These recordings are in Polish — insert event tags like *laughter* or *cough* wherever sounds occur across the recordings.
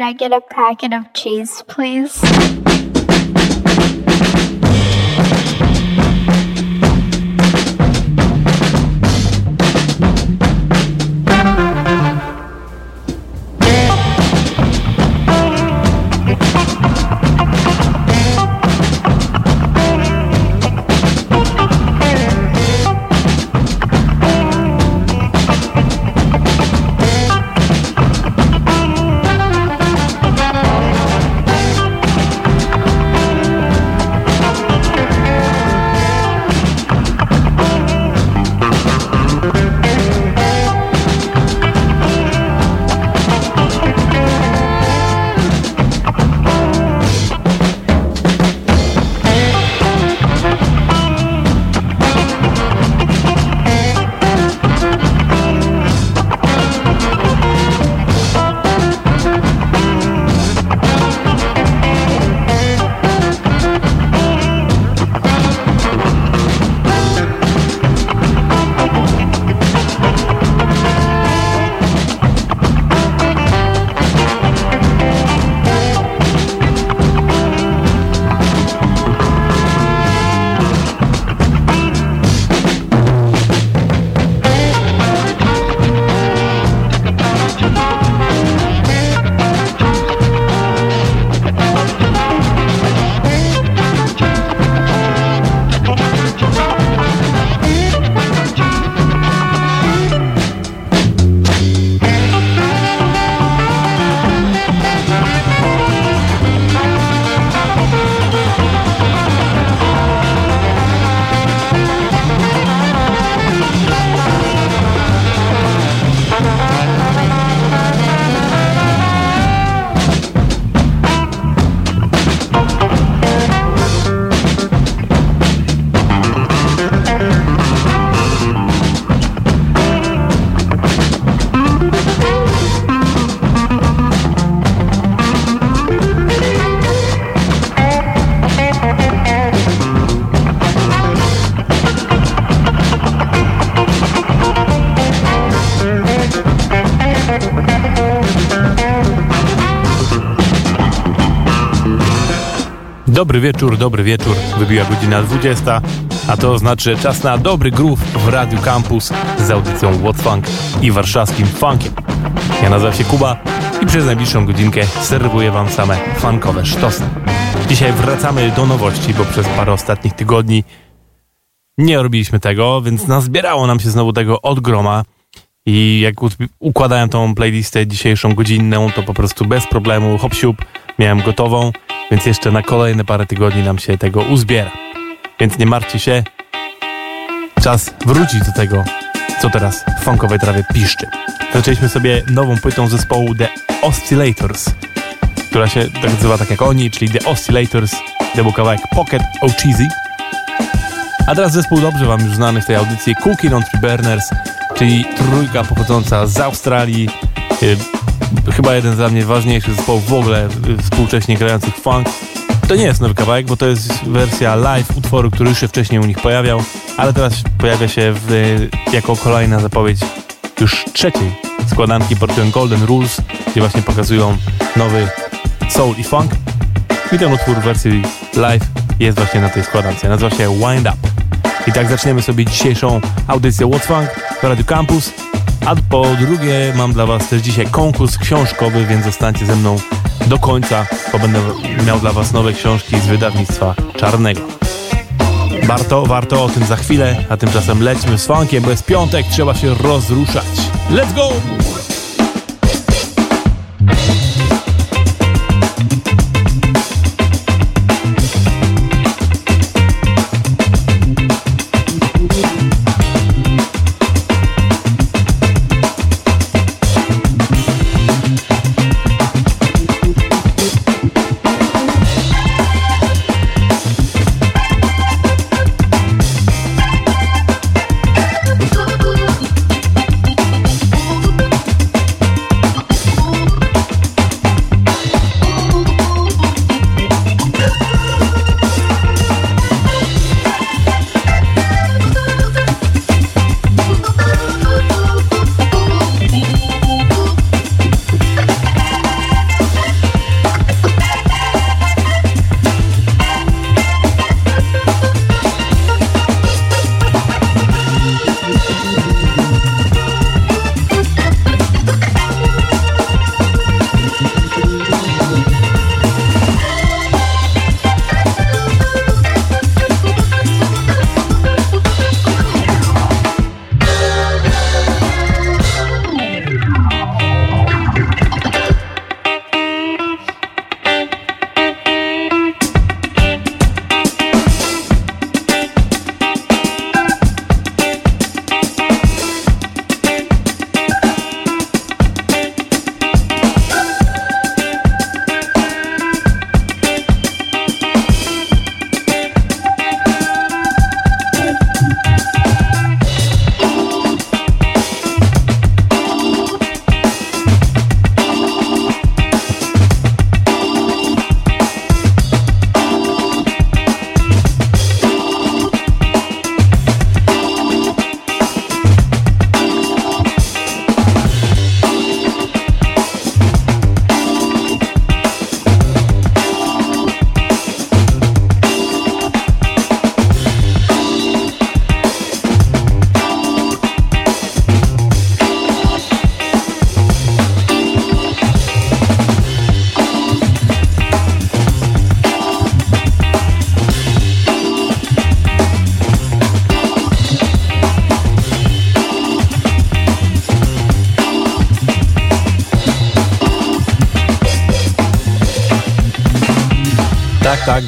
Could I get a packet of cheese, please? Dobry wieczór, dobry wieczór. Wybiła godzina 20, a to znaczy czas na dobry groove w Radiu Campus z audycją What Funk i warszawskim funkiem. Ja nazywam się Kuba i przez najbliższą godzinkę serwuję Wam same funkowe sztosy. Dzisiaj wracamy do nowości, bo przez parę ostatnich tygodni nie robiliśmy tego, więc nazbierało nam się znowu tego od groma. I jak układałem tą playlistę dzisiejszą godzinną, to po prostu bez problemu hop miałem gotową więc jeszcze na kolejne parę tygodni nam się tego uzbiera. Więc nie martwcie się, czas wrócić do tego, co teraz w funkowej trawie piszczy. Zaczęliśmy sobie nową płytą zespołu The Oscillators, która się tak nazywa tak jak oni, czyli The Oscillators, to był kawałek Pocket O'Cheesy. A teraz zespół dobrze wam już znany w tej audycji, Cooking on Three Burners, czyli trójka pochodząca z Australii, y, chyba jeden z mnie ważniejszych zespołów w ogóle współcześnie grających funk. To nie jest nowy kawałek, bo to jest wersja live utworu, który już się wcześniej u nich pojawiał, ale teraz pojawia się w, jako kolejna zapowiedź już trzeciej składanki portują Golden Rules, gdzie właśnie pokazują nowy soul i funk. I ten utwór w wersji live jest właśnie na tej składance. Nazywa się Wind Up. I tak zaczniemy sobie dzisiejszą audycję What's Funk w Radio Campus. A po drugie mam dla Was też dzisiaj konkurs książkowy, więc zostańcie ze mną do końca, bo będę miał dla Was nowe książki z wydawnictwa Czarnego. Warto, warto o tym za chwilę, a tymczasem lećmy z funkiem, bo jest piątek, trzeba się rozruszać. Let's go!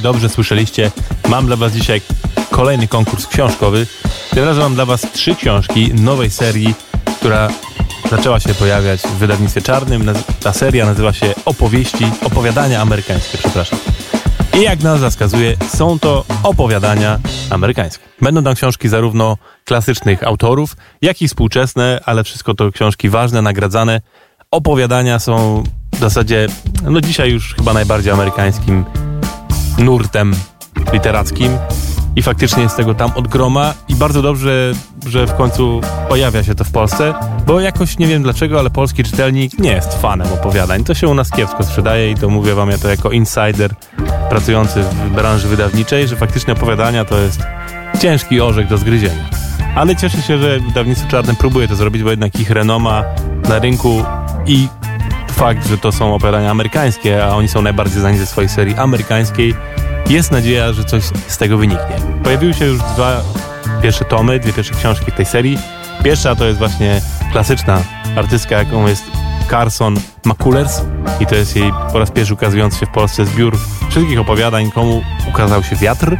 Dobrze słyszeliście. Mam dla Was dzisiaj kolejny konkurs książkowy. Tym razem mam dla Was trzy książki nowej serii, która zaczęła się pojawiać w wydawnictwie czarnym. Ta seria nazywa się Opowieści, opowiadania amerykańskie, przepraszam. I jak nazwa wskazuje, są to opowiadania amerykańskie. Będą tam książki zarówno klasycznych autorów, jak i współczesne, ale wszystko to książki ważne, nagradzane. Opowiadania są w zasadzie, no dzisiaj już chyba najbardziej amerykańskim nurtem literackim i faktycznie jest tego tam od groma i bardzo dobrze, że w końcu pojawia się to w Polsce, bo jakoś nie wiem dlaczego, ale polski czytelnik nie jest fanem opowiadań. To się u nas kiepsko sprzedaje i to mówię wam ja to jako insider pracujący w branży wydawniczej, że faktycznie opowiadania to jest ciężki orzech do zgryzienia. Ale cieszę się, że wydawnictwo czarne próbuje to zrobić, bo jednak ich renoma na rynku i fakt, że to są opowiadania amerykańskie, a oni są najbardziej znani ze swojej serii amerykańskiej, jest nadzieja, że coś z tego wyniknie. Pojawiły się już dwa pierwsze tomy, dwie pierwsze książki w tej serii. Pierwsza to jest właśnie klasyczna artystka, jaką jest Carson McCullers i to jest jej po raz pierwszy ukazujący się w Polsce zbiór wszystkich opowiadań, komu ukazał się wiatr.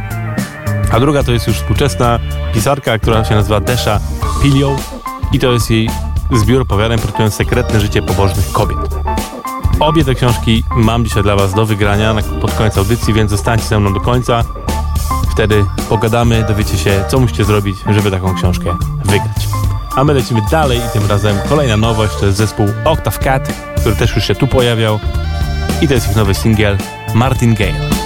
A druga to jest już współczesna pisarka, która się nazywa Desha Piliow i to jest jej zbiór opowiadań portretując sekretne życie pobożnych kobiet. Obie te książki mam dzisiaj dla Was do wygrania pod koniec audycji, więc zostańcie ze mną do końca. Wtedy pogadamy, dowiecie się, co musicie zrobić, żeby taką książkę wygrać. A my lecimy dalej i tym razem kolejna nowość to jest zespół Octave Cat, który też już się tu pojawiał. I to jest ich nowy singiel Martin Gale.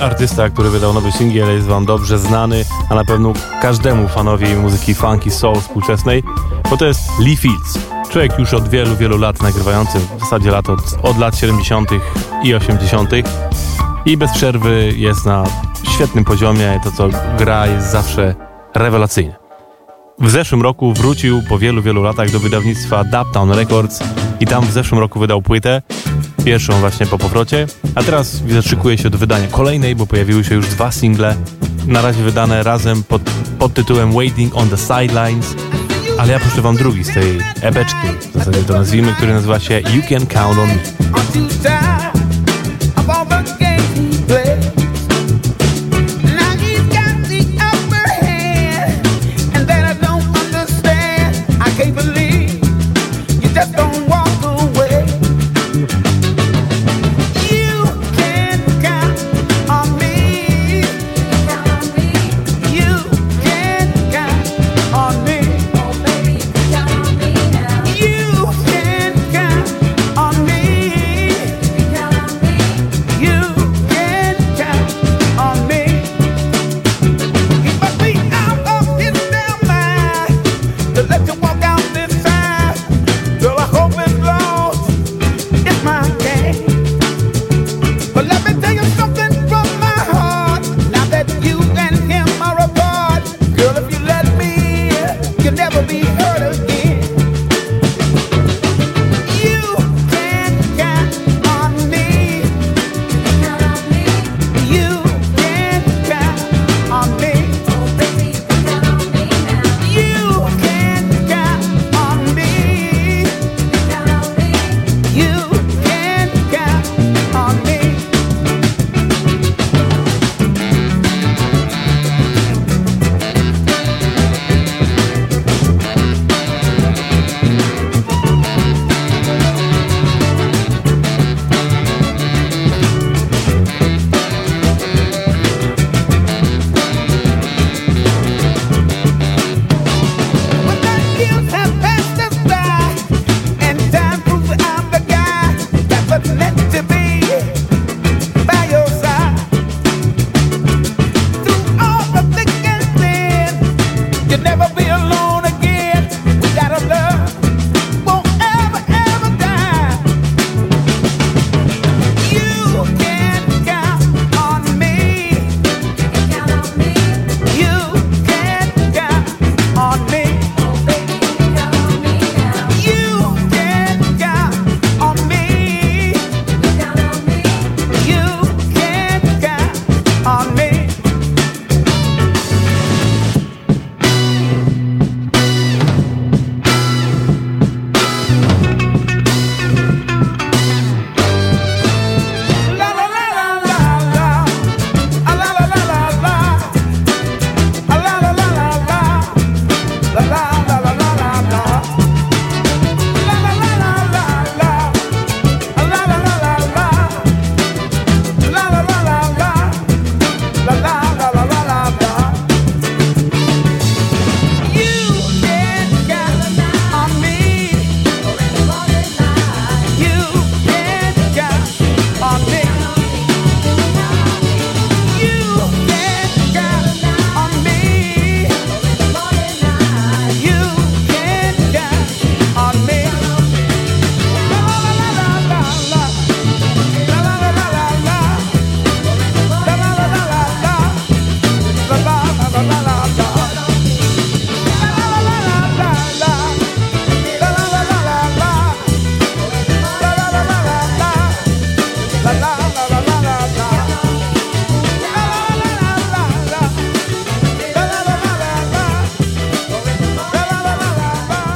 Artysta, który wydał nowy singiel, jest wam dobrze znany, a na pewno każdemu fanowi muzyki funky soul współczesnej, bo to jest Lee Fields. Człowiek już od wielu, wielu lat nagrywający, w zasadzie lat od, od lat 70. i 80. i bez przerwy jest na świetnym poziomie, to co gra jest zawsze rewelacyjne. w zeszłym roku wrócił po wielu, wielu latach do wydawnictwa Dubtown Records i tam w zeszłym roku wydał płytę, pierwszą właśnie po powrocie, a teraz szykuje się do wydania kolejnej, bo pojawiły się już dwa single, na razie wydane razem pod, pod tytułem Waiting on the Sidelines, ale ja puszczę wam drugi z tej epeczki, w zasadzie to nazwijmy, który nazywa się You Can Count on Me.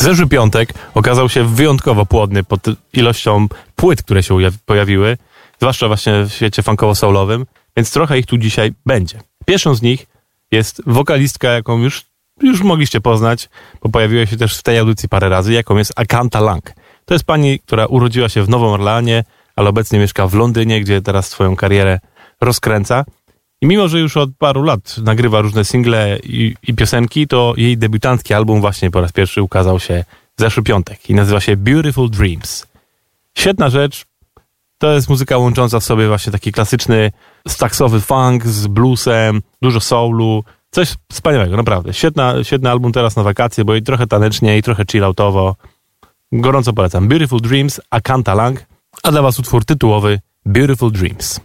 Zeszły piątek okazał się wyjątkowo płodny pod ilością płyt, które się pojawiły, zwłaszcza właśnie w świecie funkowo-soulowym, więc trochę ich tu dzisiaj będzie. Pierwszą z nich jest wokalistka, jaką już, już mogliście poznać, bo pojawiła się też w tej audycji parę razy, jaką jest Akanta Lang. To jest pani, która urodziła się w Nowym Orleanie, ale obecnie mieszka w Londynie, gdzie teraz swoją karierę rozkręca. I mimo, że już od paru lat nagrywa różne single i, i, piosenki, to jej debiutancki album właśnie po raz pierwszy ukazał się w zeszły piątek i nazywa się Beautiful Dreams. Świetna rzecz. To jest muzyka łącząca w sobie właśnie taki klasyczny staksowy funk z bluesem, dużo soulu. Coś wspaniałego, naprawdę. Świetna, świetny album teraz na wakacje, bo i trochę tanecznie, i trochę chilloutowo. Gorąco polecam. Beautiful Dreams, Akanta Lang, a dla was utwór tytułowy Beautiful Dreams.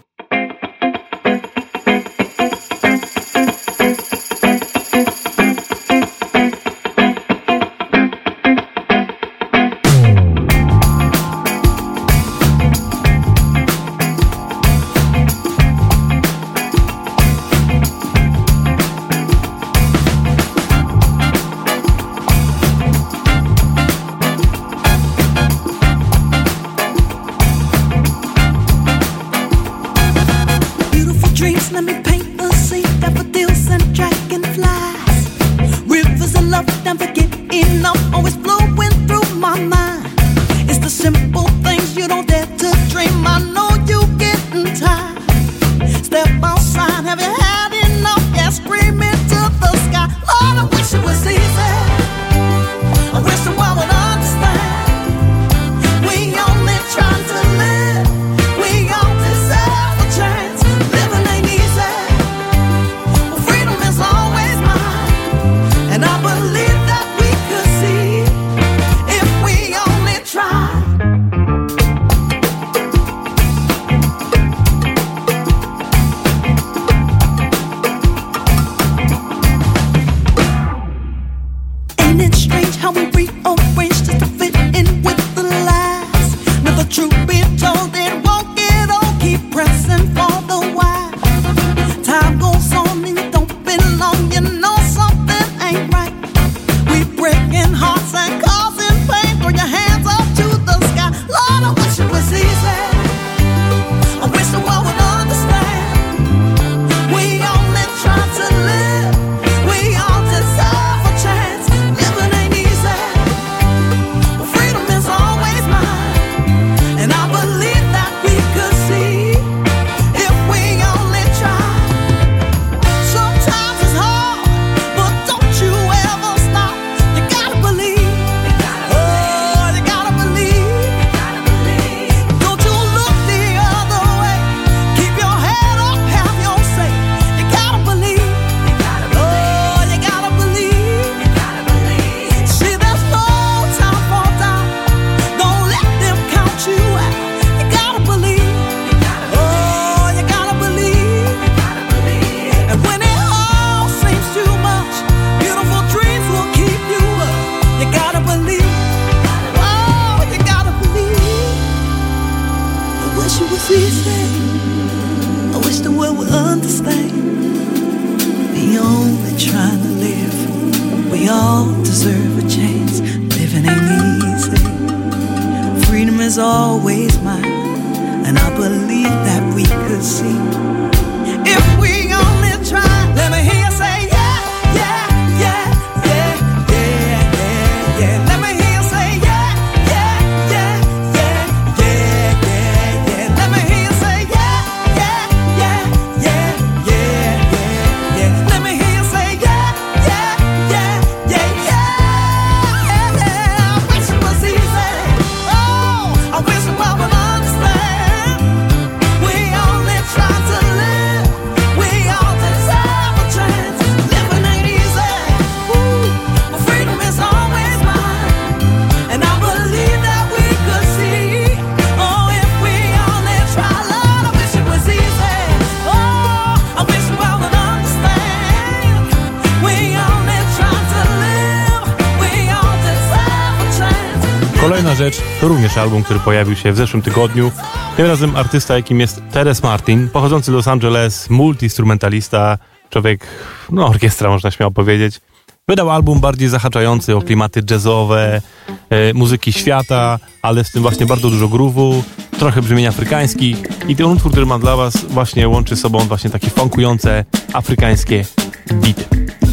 To również album, który pojawił się w zeszłym tygodniu. Tym razem artysta, jakim jest Teres Martin, pochodzący z Los Angeles, multi-instrumentalista, człowiek, no orkiestra można śmiało powiedzieć. Wydał album bardziej zahaczający o klimaty jazzowe, e, muzyki świata, ale z tym właśnie bardzo dużo groove'u, trochę brzmień afrykańskich i ten utwór, który mam dla was właśnie łączy sobą właśnie takie funkujące afrykańskie bity.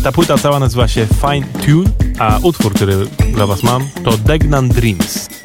Ta płyta cała nazywa się Fine Tune, a utwór, który dla was mam to Degnan Dreams.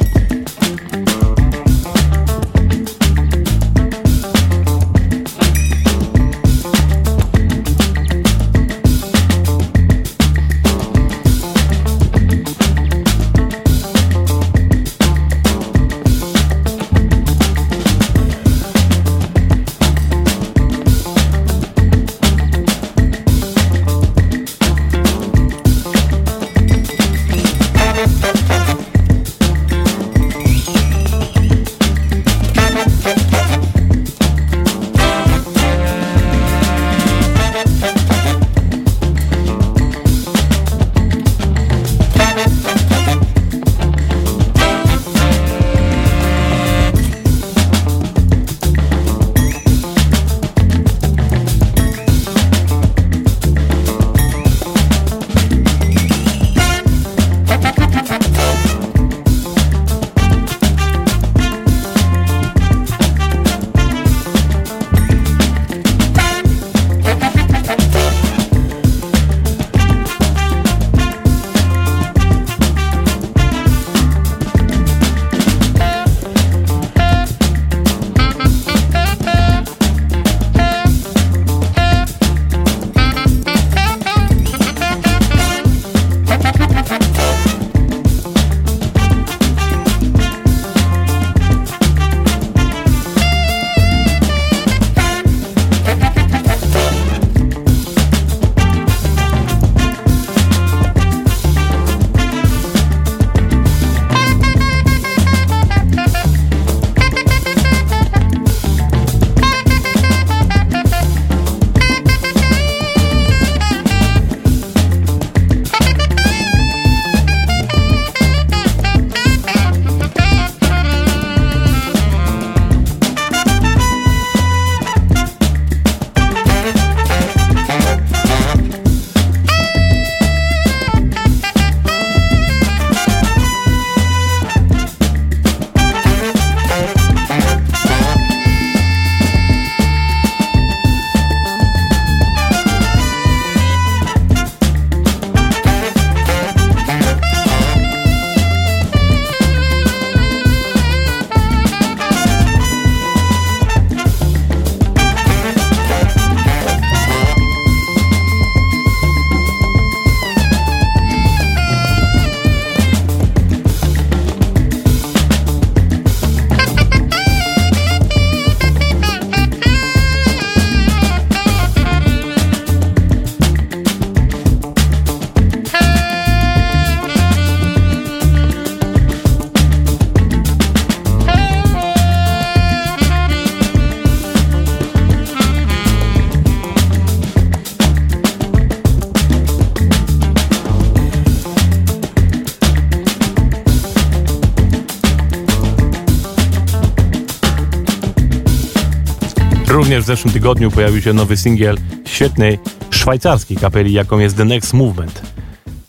Również w zeszłym tygodniu pojawił się nowy singiel świetnej szwajcarskiej kapeli, jaką jest The Next Movement.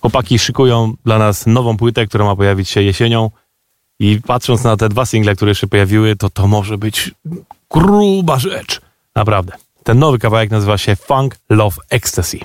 Chłopaki szykują dla nas nową płytę, która ma pojawić się jesienią. I patrząc na te dwa single, które się pojawiły, to to może być gruba rzecz. Naprawdę. Ten nowy kawałek nazywa się Funk Love Ecstasy.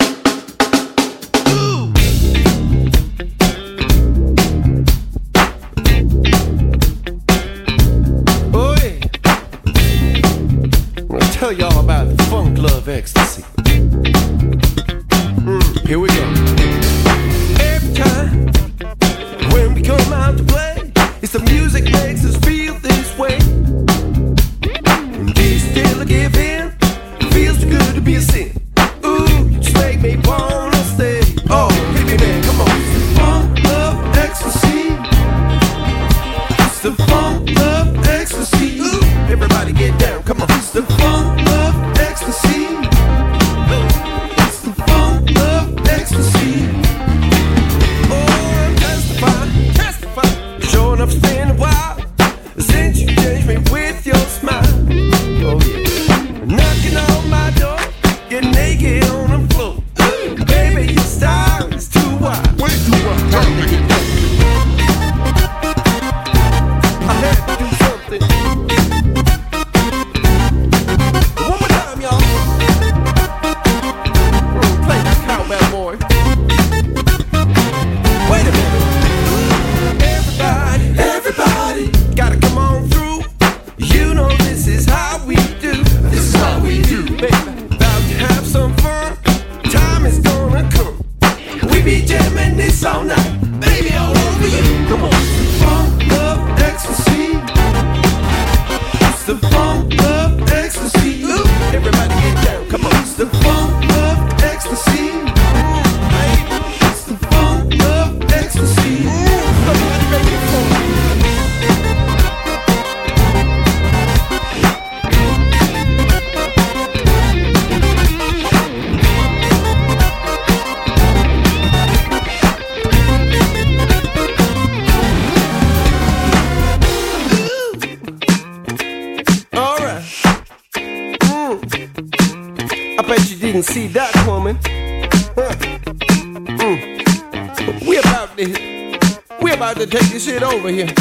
over here.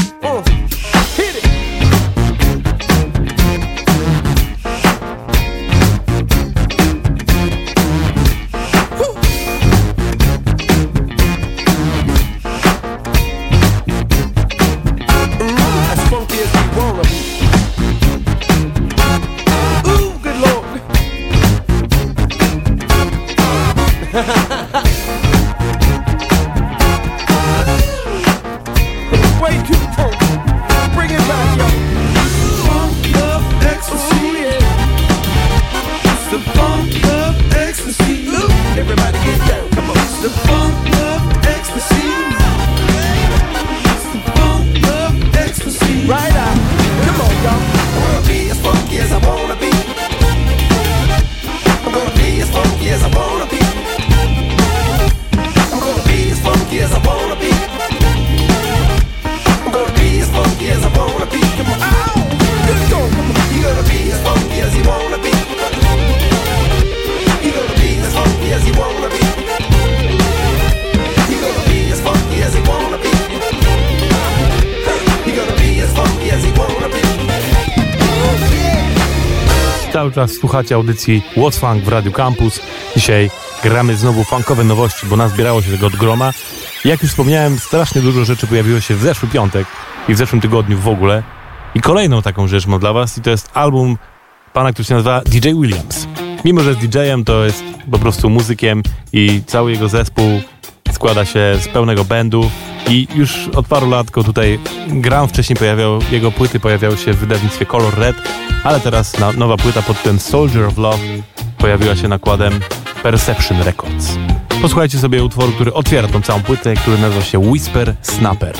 cały czas słuchacie audycji What's Funk w Radio Campus. Dzisiaj gramy znowu funkowe nowości, bo nazbierało się tego od groma. Jak już wspomniałem, strasznie dużo rzeczy pojawiło się w zeszły piątek i w zeszłym tygodniu w ogóle. I kolejną taką rzecz mam dla was i to jest album pana, który się nazywa DJ Williams. Mimo, że jest DJ-em, to jest po prostu muzykiem i cały jego zespół składa się z pełnego będu i już od paru lat go tutaj gram. Wcześniej pojawiał, jego płyty pojawiały się w wydawnictwie Color Red, ale teraz nowa płyta pod tytułem Soldier of Love pojawiła się nakładem Perception Records. Posłuchajcie sobie utworu, który otwiera tą całą płytę, który nazywa się Whisper Snapper.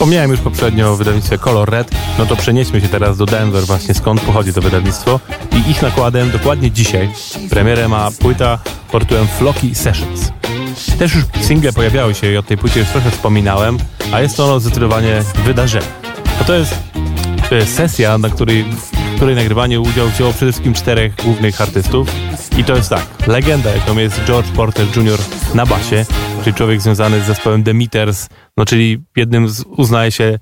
Wspomniałem już poprzednio o wydawnictwie Color Red, no to przenieśmy się teraz do Denver, właśnie skąd pochodzi to wydawnictwo. I ich nakładem dokładnie dzisiaj premierę ma płyta pod tytułem Flocky Sessions. Też już single pojawiały się i o tej płycie już trochę wspominałem, a jest ono zdecydowanie wydarzenie. Bo to jest sesja, na której, w której nagrywanie udział wzięło przede wszystkim czterech głównych artystów. I to jest tak, legenda jaką jest George Porter Jr. na basie, czyli człowiek związany z zespołem The Meters, no czyli jednym z, uznaje się,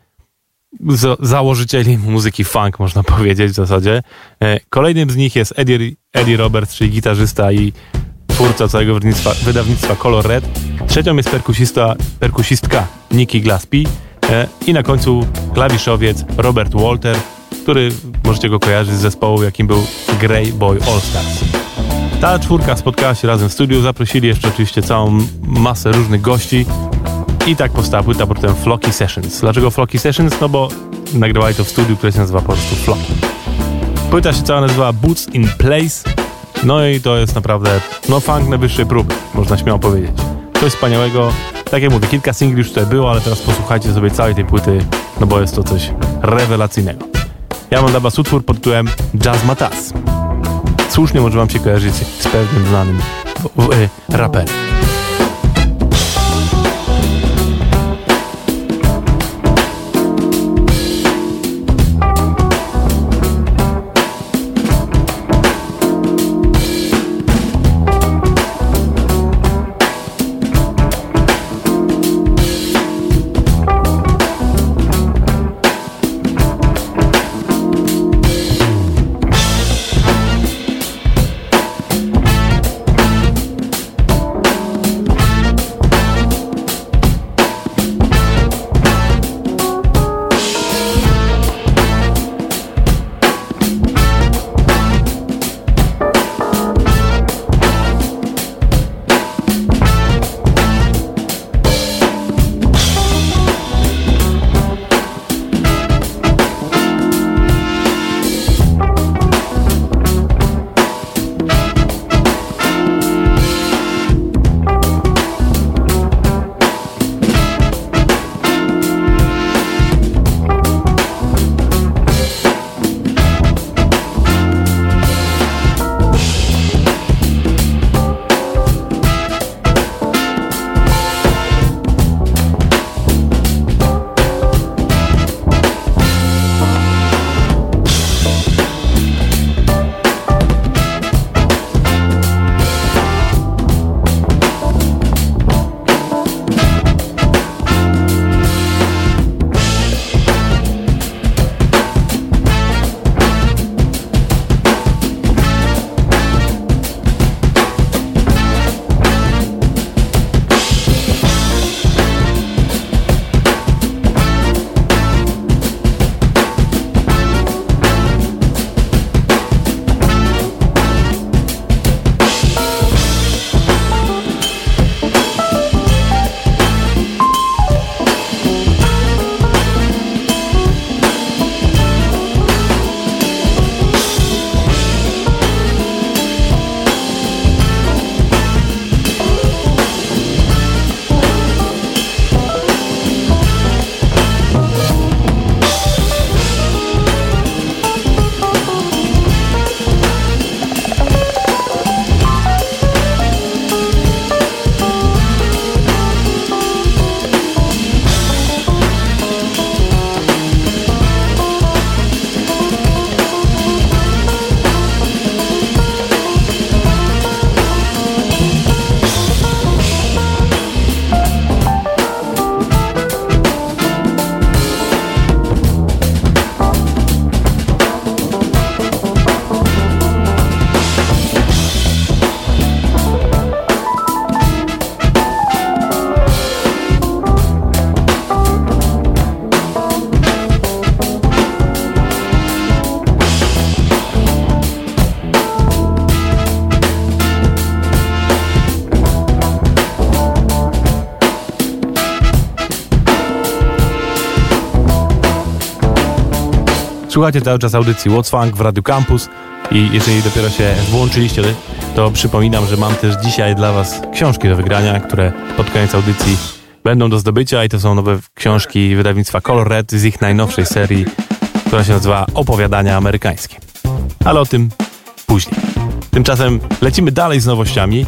założycieli muzyki funk, można *laughs* powiedzieć w zasadzie. E, Kolejnym z nich jest Eddie, Eddie Roberts, czyli gitarzysta i twórca całego wydawnictwa, wydawnictwa Color Red. Trzecią jest perkusista, perkusistka Nikki Glaspie e, i na końcu klawiszowiec Robert Walter, który możecie go kojarzyć z zespołu, jakim był Grey Boy All Stars. Ta czwórka spotkała się razem w studiu, zaprosili jeszcze oczywiście całą masę różnych gości i tak powstała płyta pod tytułem Flocky Sessions. Dlaczego Flocky Sessions? No bo nagrywali to w studiu, które się nazywa po prostu Flocky. Płyta się cała nazywa Boots in Place, no i to jest naprawdę, no funk najwyższej próby, można śmiało powiedzieć. Coś wspaniałego, tak jak mówię, kilka singli już tutaj było, ale teraz posłuchajcie sobie całej tej płyty, no bo jest to coś rewelacyjnego. Ja mam dla was utwór pod tytułem Jazz Matas. Słusznie może wam się kojarzyć z pewnym znanym y, raperem. Słuchacie cały czas audycji What's Funk w Radio Campus i jeżeli dopiero się włączyliście, to przypominam, że mam też dzisiaj dla Was książki do wygrania, które pod koniec audycji będą do zdobycia i to są nowe książki wydawnictwa Color Red z ich najnowszej serii, która się nazywa Opowiadania amerykańskie. Ale o tym później. Tymczasem lecimy dalej z nowościami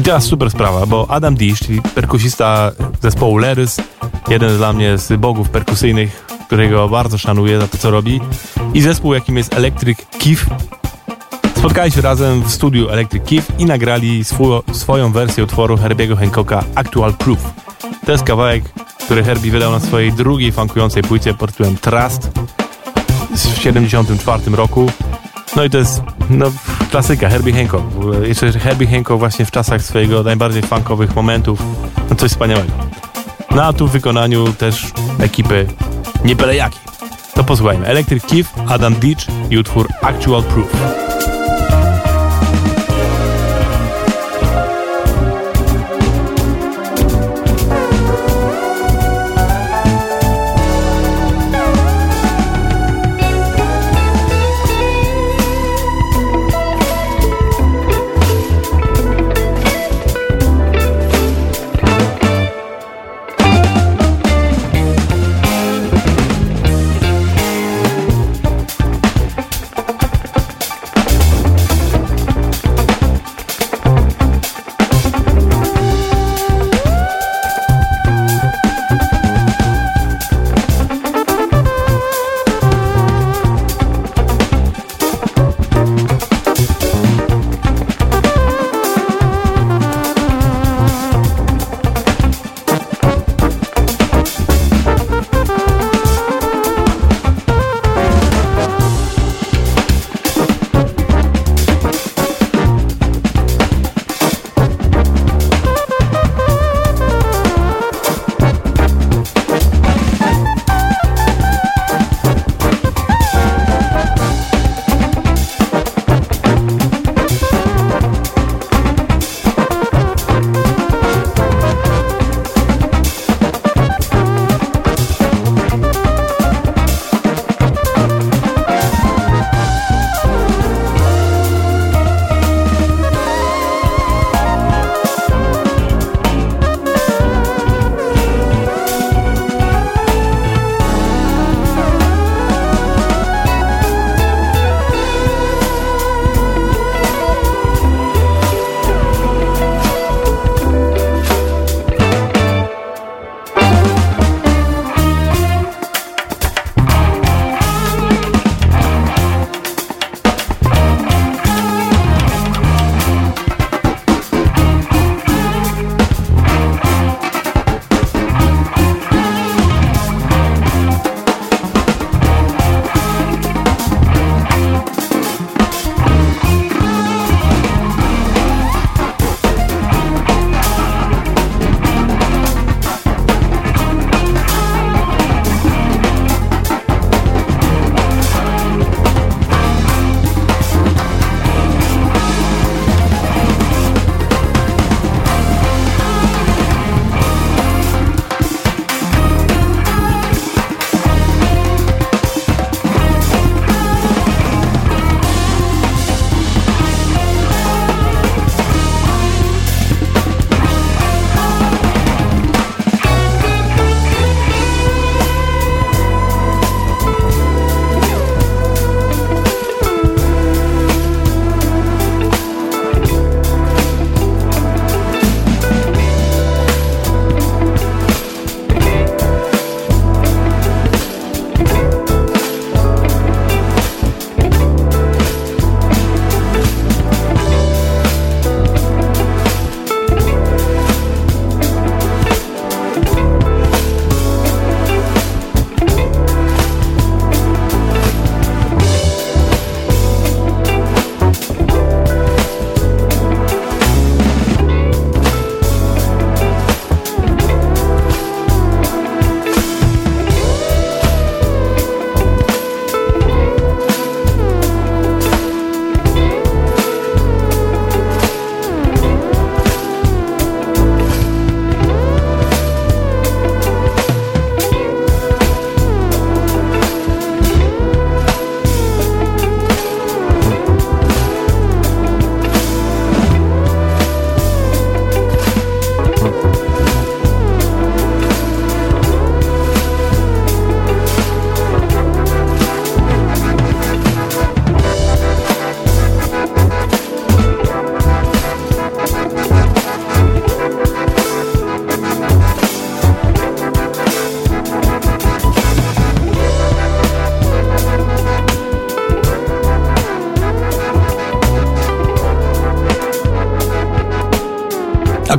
i teraz super sprawa, bo Adam Dish, czyli perkusista zespołu Lerys, jeden dla mnie z bogów perkusyjnych, którego bardzo szanuję za to, co robi, i zespół, jakim jest Electric Keef, spotkali się razem w studiu Electric Keef i nagrali swój, swoją wersję utworu Herbiego Hancocka Actual Proof. To jest kawałek, który Herbie wydał na swojej drugiej funkującej płycie pod tytułem Trust w 74 roku. No i to jest no, klasyka, Herbie Hancock. Jeszcze Herbie Hancock właśnie w czasach swojego najbardziej funkowych momentów. No coś wspaniałego. No a tu w wykonaniu też ekipy nie byle jakiej. To posłuchajmy. Electric Keef, Adam Beach i utwór Actual Proof.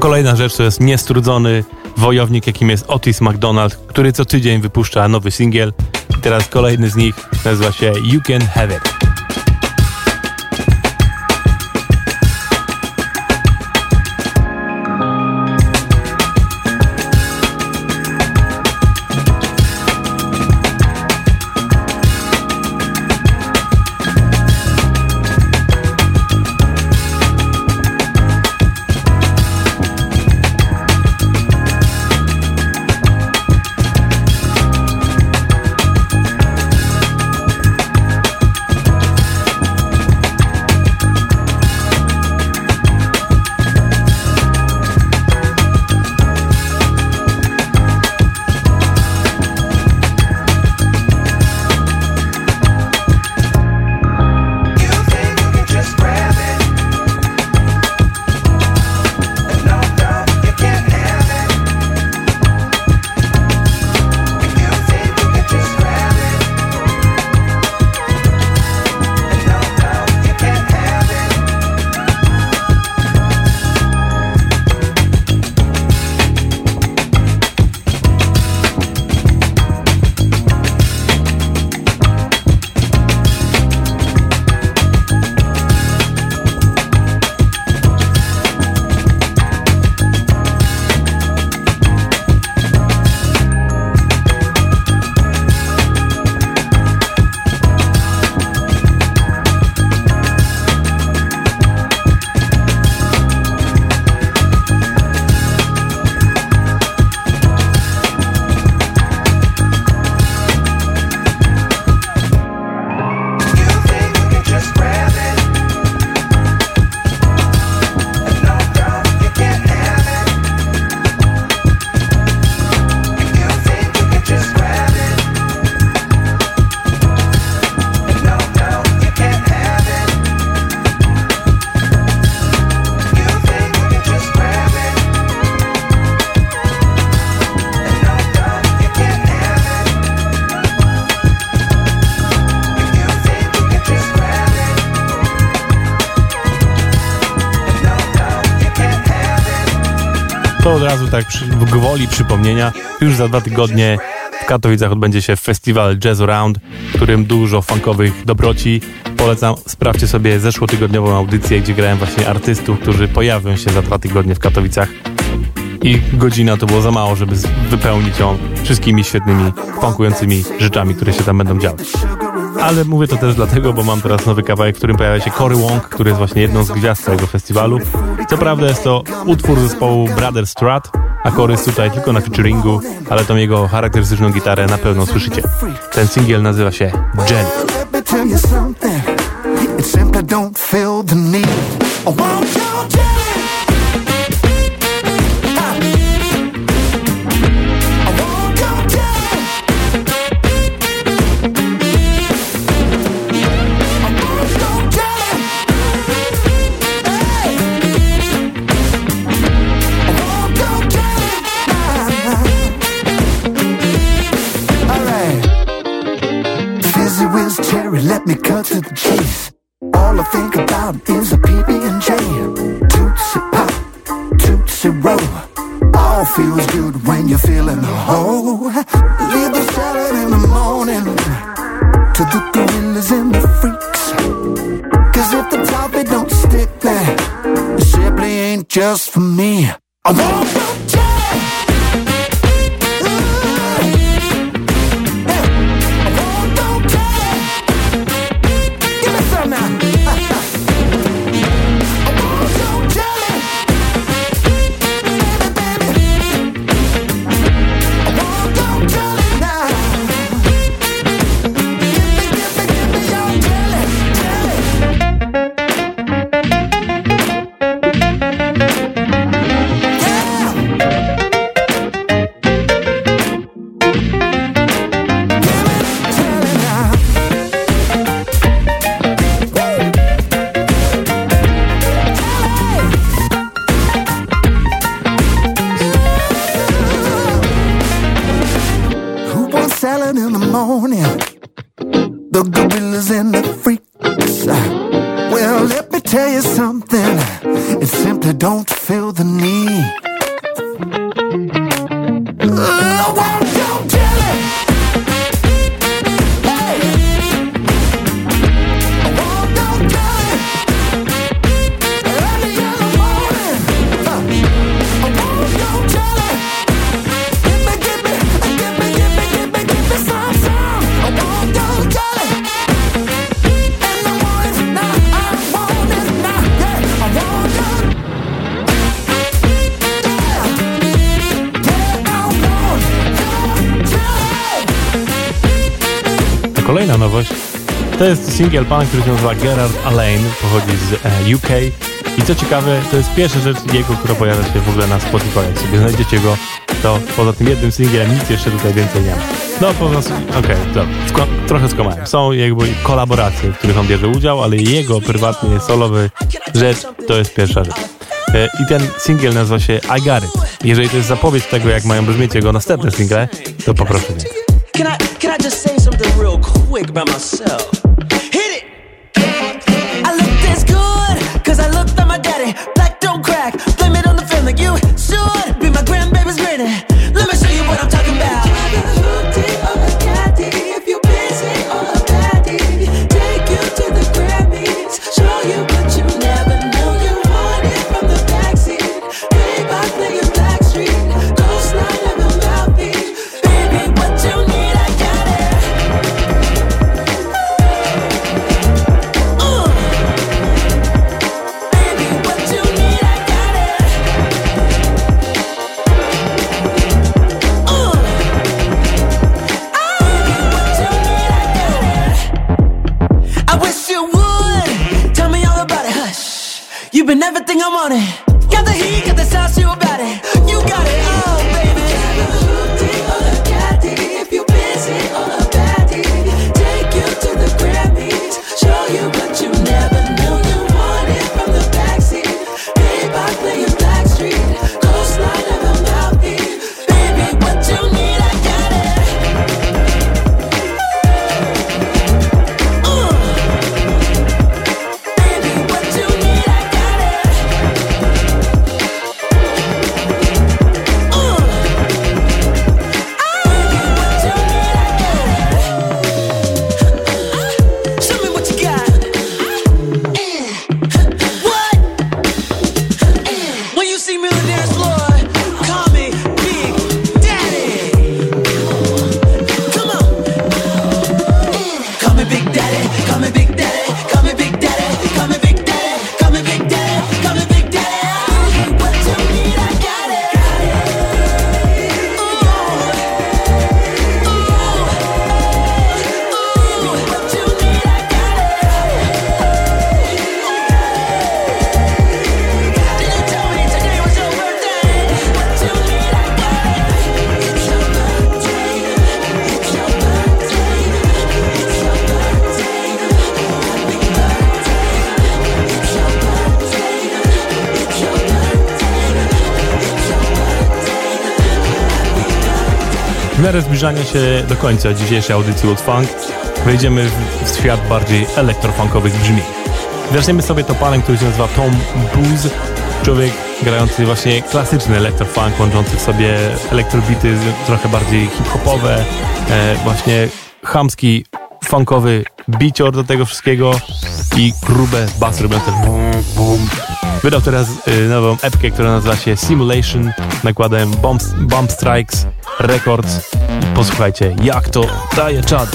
Kolejna rzecz to jest niestrudzony wojownik, jakim jest Otis McDonald, który co tydzień wypuszcza nowy singiel. I teraz kolejny z nich nazywa się You Can Have It. Tak przy, w gwoli przypomnienia. Już za dwa tygodnie w Katowicach odbędzie się festiwal Jazz Around, w którym dużo funkowych dobroci. Polecam, sprawdźcie sobie zeszłotygodniową audycję, gdzie grałem właśnie artystów, którzy pojawią się za dwa tygodnie w Katowicach. I godzina to było za mało, żeby wypełnić ją wszystkimi świetnymi, funkującymi rzeczami, które się tam będą działy. Ale mówię to też dlatego, bo mam teraz nowy kawałek, w którym pojawia się Cory Wong, który jest właśnie jedną z gwiazd całego festiwalu. Co prawda jest to utwór zespołu Brother Strat, a Cory jest tutaj tylko na featuringu, ale tą jego charakterystyczną gitarę na pewno słyszycie. Ten singiel nazywa się Jelly. let to the chase. All I think about is a PB&J. Tootsie Pop, Tootsie Roll. All feels good when you're feeling whole. Leave the salad in the morning to the gorillas and the freaks. Cause if the toffee don't stick there, it simply ain't just for me. I Single pana, który się nazywa Gerard Alain, pochodzi z e, UK. I co ciekawe, to jest pierwsza rzecz jego, która pojawia się w ogóle na Spotify. Jak sobie znajdziecie go, to poza tym jednym singlem nic jeszcze tutaj więcej nie ma. No po prostu, okej, okay, trochę skomałem. Są jakby kolaboracje, w których on bierze udział, ale jego prywatnie solowy rzecz to jest pierwsza rzecz. E, I ten singiel nazywa się I Got It. Jeżeli to jest zapowiedź tego, jak mają brzmieć jego następne single, to poproszę. Can I, can I just say something real quick by myself? miarę zbliżania się do końca dzisiejszej audycji Old Funk wejdziemy w świat bardziej elektrofunkowych brzmień. Zaczniemy sobie to panem, który się nazywa Tom Booz, człowiek grający właśnie klasyczny elektrofunk, łączący w sobie elektrobity trochę bardziej hip-hopowe, e, właśnie chamski, funkowy bicior do tego wszystkiego i grube basy robiące bum, bum. Wydał teraz y, nową epkę, która nazywa się Simulation, nakładem Bomb, Bomb Strikes Records Posłuchajcie, jak to daje czad.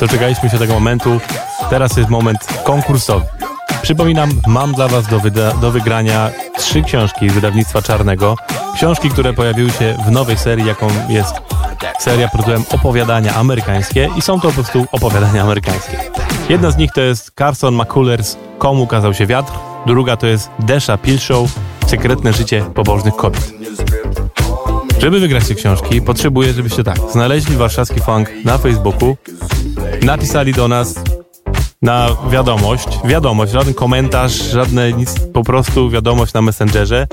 Doczekaliśmy się tego momentu. Teraz jest moment konkursowy. Przypominam, mam dla Was do, do wygrania trzy książki z wydawnictwa Czarnego. Książki, które pojawiły się w nowej serii, jaką jest seria pod tytułem Opowiadania Amerykańskie i są to po prostu opowiadania amerykańskie. Jedna z nich to jest Carson McCullers Komu kazał się wiatr, druga to jest Desha Pilshow Sekretne życie pobożnych kobiet. Żeby wygrać te książki, potrzebuję, żebyście tak, znaleźli warszawski funk na Facebooku, napisali do nas na wiadomość, wiadomość, żaden komentarz, żadne nic, po prostu wiadomość na Messengerze.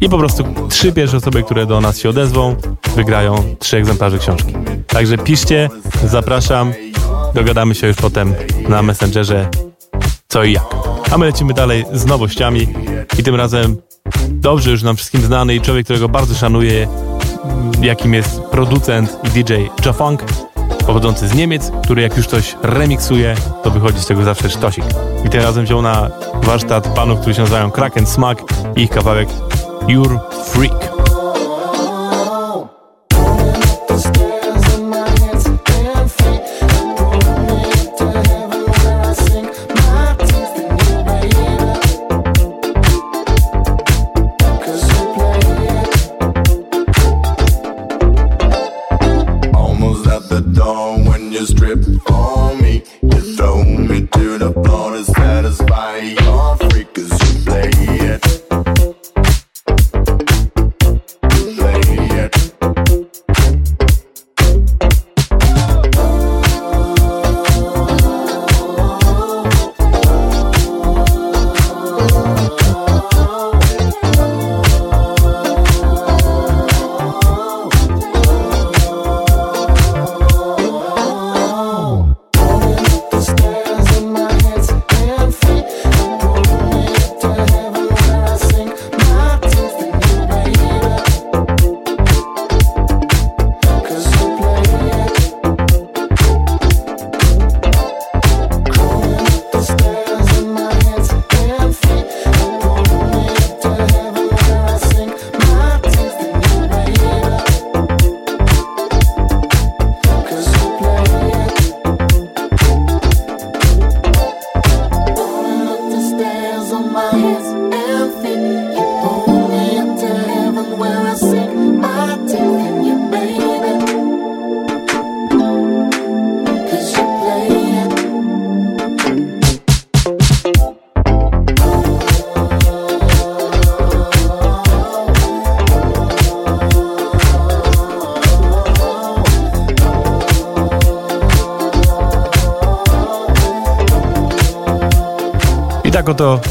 I po prostu trzy pierwsze osoby, które do nas się odezwą, wygrają trzy egzemplarze książki. Także piszcie, zapraszam, dogadamy się już potem na Messengerze co i jak. A my lecimy dalej z nowościami. I tym razem dobrze już nam wszystkim znany i człowiek, którego bardzo szanuję, jakim jest producent i DJ Jafunk, pochodzący z Niemiec, który jak już coś remiksuje, to wychodzi z tego zawsze sztosik. I tym razem wziął na warsztat panów, którzy się nazywają Kraken Smack i ich kawałek Your Freak.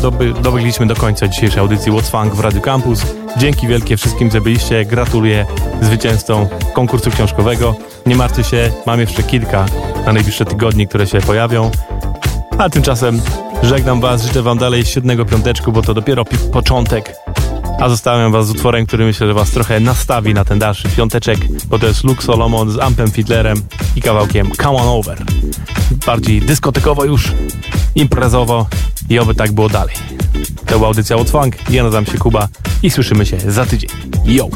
Doby, dobiegliśmy do końca dzisiejszej audycji What's Funk w Radio Campus. Dzięki wielkie wszystkim, że byliście. Gratuluję zwycięzcom konkursu książkowego. Nie martwcie się, mam jeszcze kilka na najbliższe tygodnie, które się pojawią. A tymczasem żegnam Was, życzę Wam dalej siedmego piąteczku, bo to dopiero pi- początek. A zostawiam was z utworem, który myślę, że was trochę nastawi na ten dalszy piąteczek, bo to jest Luke Solomon z Ampem Fiddlerem i kawałkiem Come On Over. Bardziej dyskotekowo już, imprezowo i oby tak było dalej. To była audycja od Funk, ja nazywam się Kuba i słyszymy się za tydzień. Yo!